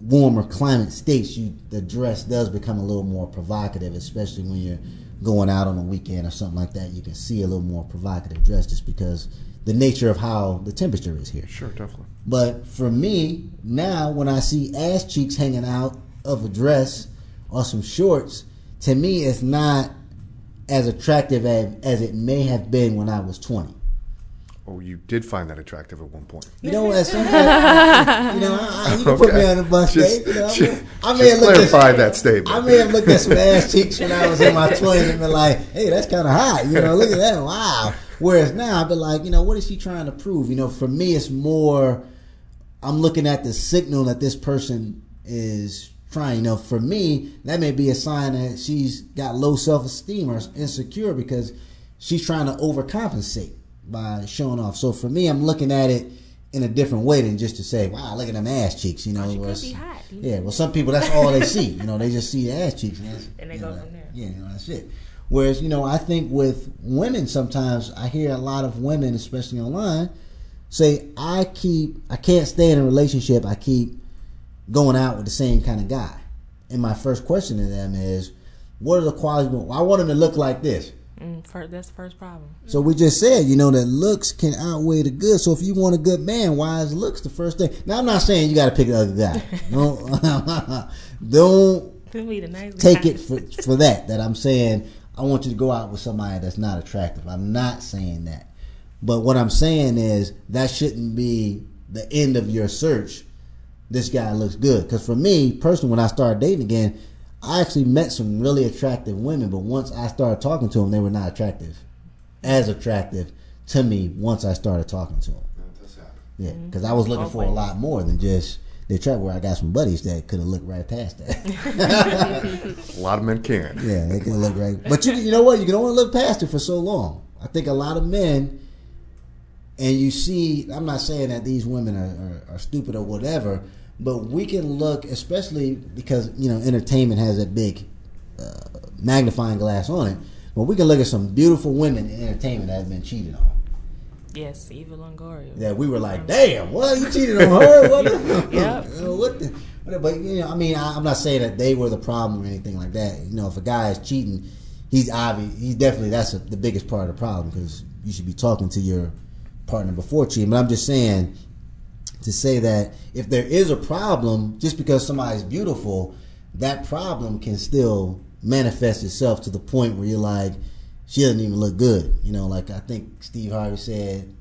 warmer climate states, you the dress does become a little more provocative, especially when you're going out on a weekend or something like that. You can see a little more provocative dress just because the nature of how the temperature is here. Sure, definitely. But for me, now when I see ass cheeks hanging out of a dress or some shorts, to me it's not as attractive as, as it may have been when I was 20. Oh, you did find that attractive at one point. You know, at some you know, I, you can put me on the bus, Just- Dave. You know, just- I may have looked clarify at that statement. I may have looked at some ass cheeks when I was in my twenties and been like, "Hey, that's kind of hot." You know, look at that, wow. Whereas now I've been like, you know, what is she trying to prove? You know, for me, it's more. I'm looking at the signal that this person is trying. You know, for me, that may be a sign that she's got low self esteem or insecure because she's trying to overcompensate by showing off. So for me, I'm looking at it in a different way than just to say, "Wow, look at them ass cheeks." You know, She could be hot. yeah, well, some people that's all they see. You know, they just see the ass cheeks, and, And they go know, from there. Yeah, you know, that's it. Whereas, you know, I think with women, sometimes I hear a lot of women, especially online, say, "I keep, I can't stay in a relationship. I keep going out with the same kind of guy." And my first question to them is, "What are the qualities? Well, I want him to look like this." Mm, fir- that's the first problem. So we just said, you know, that looks can outweigh the good. So if you want a good man, why is looks the first thing? Now I'm not saying you got to pick the other guy. Don't don't nice take guy. it for for that. That I'm saying I want you to go out with somebody that's not attractive. I'm not saying that. But what I'm saying is that shouldn't be the end of your search. This guy looks good. Because for me personally, when I started dating again, I actually met some really attractive women. But once I started talking to them, they were not attractive, as attractive to me. Once I started talking to them, yeah, because I was looking oh, for a lot more than just the attract. Where I got some buddies that could have looked right past that. A lot of men can. Yeah, they can look right. But you, you know what? You can only look past it for so long. I think a lot of men, and you see, I'm not saying that these women are, are, are stupid or whatever, but we can look, especially because you know entertainment has a big uh, magnifying glass on it. But we can look at some beautiful women in entertainment that have been cheated on. Yes, Eva Longoria. That we were like, damn, what you cheated on her? What? The, Yep. what the, but you know, I mean, I, I'm not saying that they were the problem or anything like that. You know, if a guy is cheating, he's obvious. He's definitely that's a, the biggest part of the problem because you should be talking to your partner before cheating. But I'm just saying to say that if there is a problem, just because somebody's beautiful, that problem can still manifest itself to the point where you're like, she doesn't even look good. You know, like I think Steve Harvey said,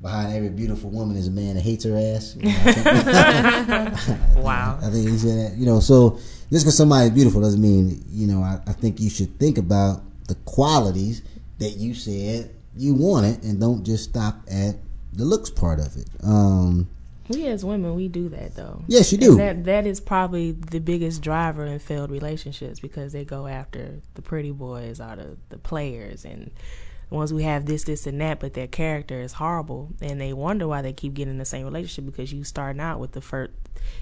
behind every beautiful woman is a man that hates her ass. You know, I think- Wow. I think he said that. You know, so just because somebody's beautiful doesn't mean, you know, I, I think you should think about the qualities that you said you wanted and don't just stop at the looks part of it. Um, We as women, we do that though. Yes, you And do. that that is probably the biggest driver in failed relationships because they go after the pretty boys or the, the players and the ones who have this, this, and that, but their character is horrible, and they wonder why they keep getting in the same relationship because you starting out with the first,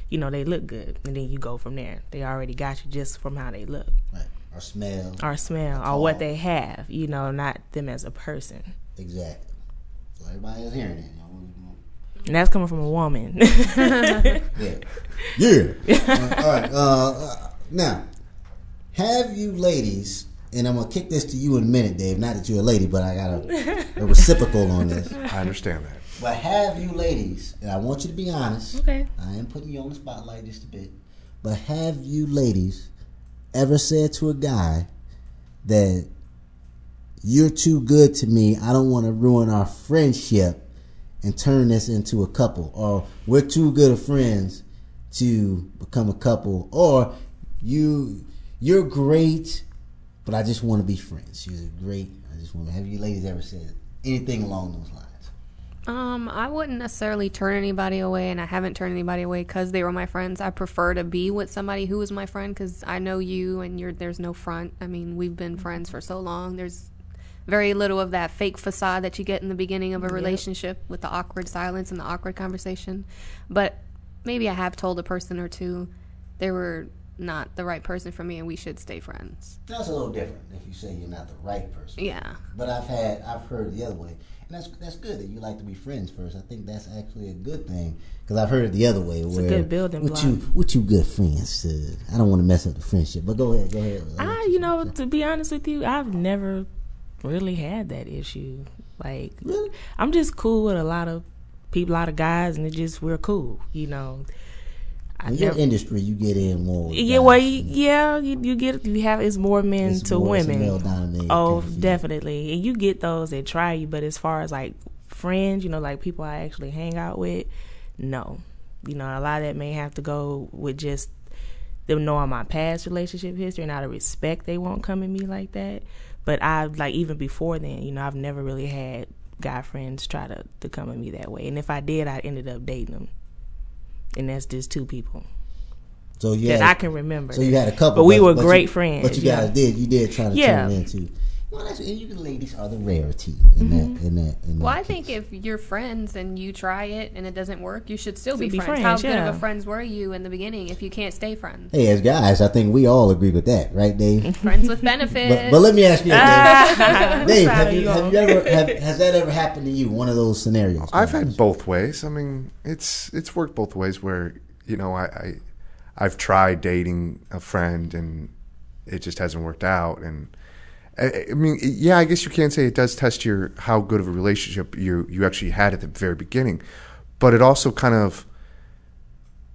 you know, they look good, and then you go from there. They already got you just from how they look right. Or smell. or smell or what they have, you know, not them as a person. Exactly. So everybody is hearing it. You know. And that's coming from a woman. Yeah. Yeah. Uh, all right. Uh, uh, now, have you ladies, and I'm going to kick this to you in a minute, Dave. Not that you're a lady, but I got a, a reciprocal on this. I understand that. But have you ladies, and I want you to be honest. okay. I am putting you on the spotlight just a bit. But have you ladies ever said to a guy that you're too good to me, I don't want to ruin our friendship and turn this into a couple or we're too good of friends to become a couple or you you're great but I just want to be friends. You're great. I just want to have you ladies ever said anything along those lines? Um, I wouldn't necessarily turn anybody away, and I haven't turned anybody away because they were my friends. I prefer to be with somebody who is my friend because I know you, and you're. There's no front. I mean, we've been friends for so long. There's very little of that fake facade that you get in the beginning of a relationship with the awkward silence and the awkward conversation. But maybe I have told a person or two. they were not the right person for me and we should stay friends. That's a little different if you say you're not the right person. Yeah. But I've had I've heard the other way, and that's that's good that you like to be friends first. I think that's actually a good thing because I've heard it the other way. a where good building what block. you what you good friends. To, I don't want to mess up the friendship, but go ahead, go ahead. Uh, I, you know, to be honest with you, I've never really had that issue. Like, Really? I'm just cool with a lot of people, a lot of guys, and it just we're cool. You know, I in your never. industry, you get in more. Yeah, well, you, yeah, you, you get you have it's more men It's to more- women. Oh, kind of field. definitely, and you get those that try you. But as far as like friends, you know, like people I actually hang out with, no, you know, a lot of that may have to go with just them knowing my past relationship history and out of respect they won't come at me like that. But I like even before then, you know, I've never really had guy friends try to to come at me that way. And if I did, I ended up dating them, and that's just two people So you that I can remember. So you had a couple, but we were you- great friends. But you yeah. guys did you did try to Yeah. turn into. Well, that's and you ladies are the rarity in Mm-hmm. that in that. In Well, that I think if you're friends and you try it and it doesn't work, you should still be, Still be friends. friends, How good of a friends were you in the beginning if you can't stay friends? Hey, as guys, I think we all agree with that, right, Dave? friends with benefits. but, but let me ask you, Dave. Dave, have you, you have you ever have, has that ever happened to you? One of those scenarios. I've had both ways. I mean, it's it's worked both ways. Where you know, I, I I've tried dating a friend and it just hasn't worked out. And I, I mean, yeah, I guess you can say it does test your how good of a relationship you you actually had at the very beginning, but it also kind of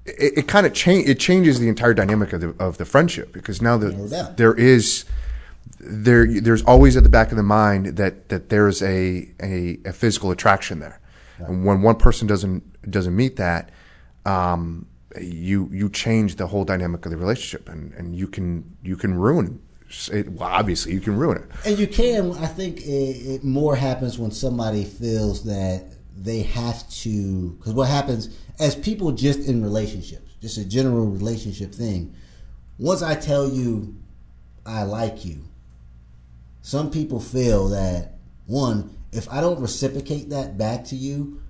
it, it kind of change it changes the entire dynamic of the of the friendship because now No that there is there there's always at the back of the mind that that there's a a, a physical attraction there, and when one person doesn't doesn't meet that, um, you you change the whole dynamic of the relationship, and, and you can you can ruin it. Well, obviously, you can ruin it. And you can. I think it, it more happens when somebody feels that they have to. Because what happens as people just in relationships, just a general relationship thing. Once I tell you I like you, some people feel that one, if I don't reciprocate that back to you,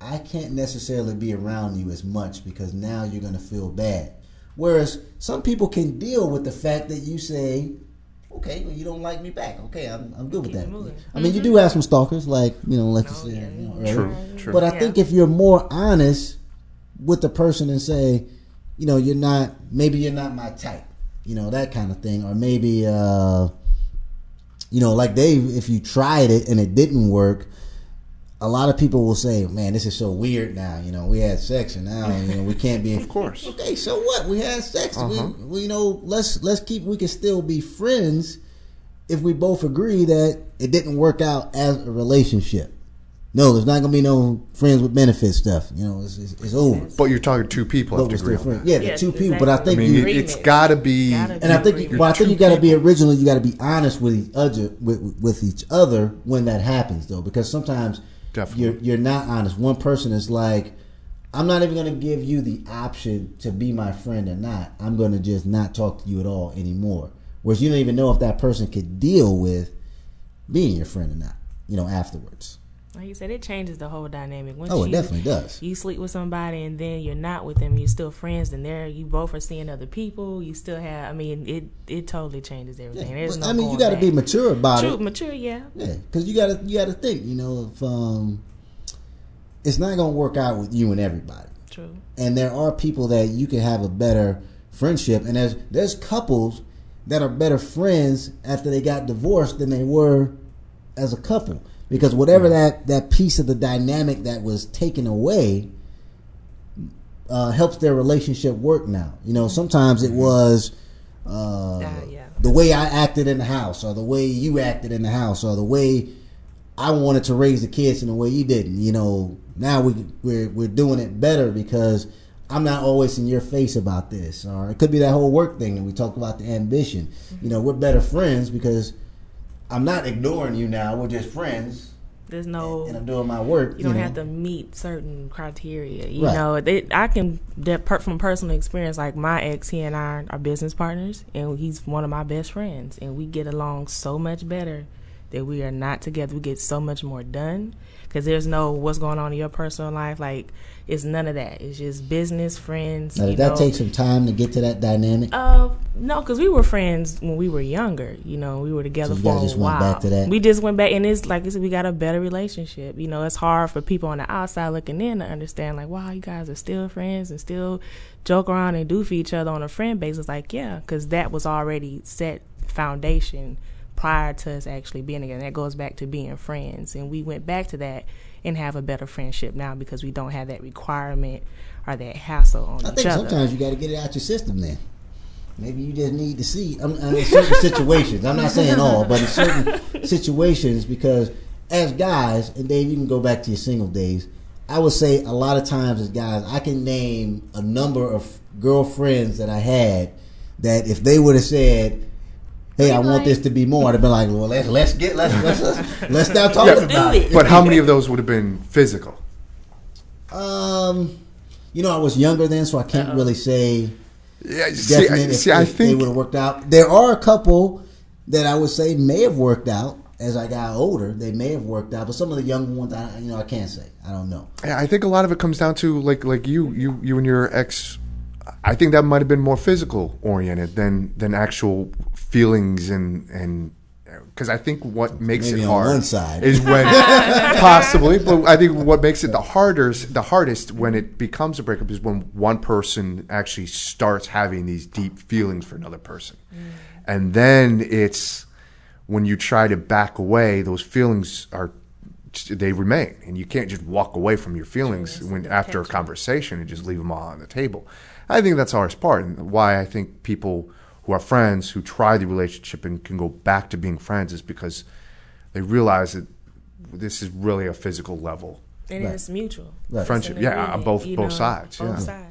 I can't necessarily be around you as much because now you're going to feel bad. Whereas some people can deal with the fact that you say, okay, well, you don't like me back. Okay, I'm, I'm good with that. it moving. I mean, you do have some stalkers, like, you know, like you said yeah. you know, earlier. True, true. But I Yeah. think if you're more honest with the person and say, you know, you're not, maybe you're not my type, you know, that kind of thing. Or maybe, uh, you know, like Dave, if you tried it and it didn't work, a lot of people will say, "Man, this is so weird now." You know, we had sex and now you know we can't be. Of course. Okay, so what? We had sex. Uh-huh. We, we, you know, let's let's keep. We can still be friends if we both agree that it didn't work out as a relationship. No, there's not gonna be no friends with benefits stuff. You know, it's, it's, it's over. But you're talking two people But have to agree on that. Yeah, the Yes, two people. But I exactly. I think mean, you. it, it's got to be. And I think, Agreement. well, I think you got to be original. You got to be honest with each other, with, with each other when that happens, though, because sometimes Definitely. you're you're not honest. One person is like, "I'm not even going to give you the option to be my friend or not. I'm going to just not talk to you at all anymore." Whereas you don't even know if that person could deal with being your friend or not. You know, afterwards. Like you said, it changes the whole dynamic. Once Oh, it you, definitely does. You sleep with somebody and then you're not with them. You're still friends, and there you both are seeing other people. You still have. I mean, it it totally changes everything. There's But, no I mean, you got to be mature about it. True, it. mature. Yeah. Yeah, because you gotta you gotta think. You know, if um, it's not gonna work out with you and everybody. True. and there are people that you can have a better friendship and there's there's couples that are better friends after they got divorced than they were as a couple because whatever that that piece of the dynamic that was taken away uh, helps their relationship work now you know sometimes it was uh, Yeah, yeah. the way I acted in the house or the way you acted in the house or the way I wanted to raise the kids in the way you didn't. You know, now we we're we're doing it better because I'm not always in your face about this. Or it could be that whole work thing that we talked about the ambition. You know, we're better friends because I'm not ignoring you now. We're just friends, There's no. and I'm doing my work. you don't know. have to meet certain criteria. You Right. know, it, I can that per, from personal experience. Like my ex, he and I are business partners, and he's one of my best friends, and we get along so much better that we are not together, we get so much more done because there's no what's going on in your personal life. Like it's none of that. It's just business, friends. Now, you did that know. take some time to get to that dynamic? Uh, no, because we were friends when we were younger. You know, we were together So you for guys a just while. went back to that? We just went back, and it's like I said, we got a better relationship. You know, it's hard for people on the outside looking in to understand, like, wow, you guys are still friends and still joke around and do for each other on a friend basis. Like, yeah, because that was already set foundation prior to us actually being together. That goes back to being friends, and we went back to that and have a better friendship now because we don't have that requirement or that hassle on I each think other. sometimes you got to get it out your system. Then maybe you just need to see. I'm, I'm in certain situations. I'm not saying all, but in certain situations, because as guys, and Dave, you can go back to your single days. I would say a lot of times as guys, I can name a number of girlfriends that I had that if they would have said. Hey, I want this to be more. I'd have been like, "Well, let's let's get let's let's let's, let's start talking Yeah, about it." But how many of those would have been physical? Um, you know, I was younger then, so I can't really say Yeah, see, I, definite if, see, I if they think would have worked out. There are a couple that I would say may have worked out as I got older. They may have worked out, but some of the younger ones, I, you know, I can't say. I don't know. Yeah, I think a lot of it comes down to like like you you you and your ex. I think that might have been more physical oriented than than actual feelings and and because I think what makes Maybe it on hard one side. is when possibly, but I think what makes it the hardest the hardest when it becomes a breakup is when one person actually starts having these deep feelings for another person, mm. and then it's when you try to back away, those feelings are they remain, and you can't just walk away from your feelings Sure, when a after a conversation and just leave them all on the table. I think that's the hardest part, and why I think people who are friends who try the relationship and can go back to being friends is because they realize that this is really a physical level and Right. it's mutual. Right. Friendship, an yeah, on agreement, both- both sides, Both yeah. sides.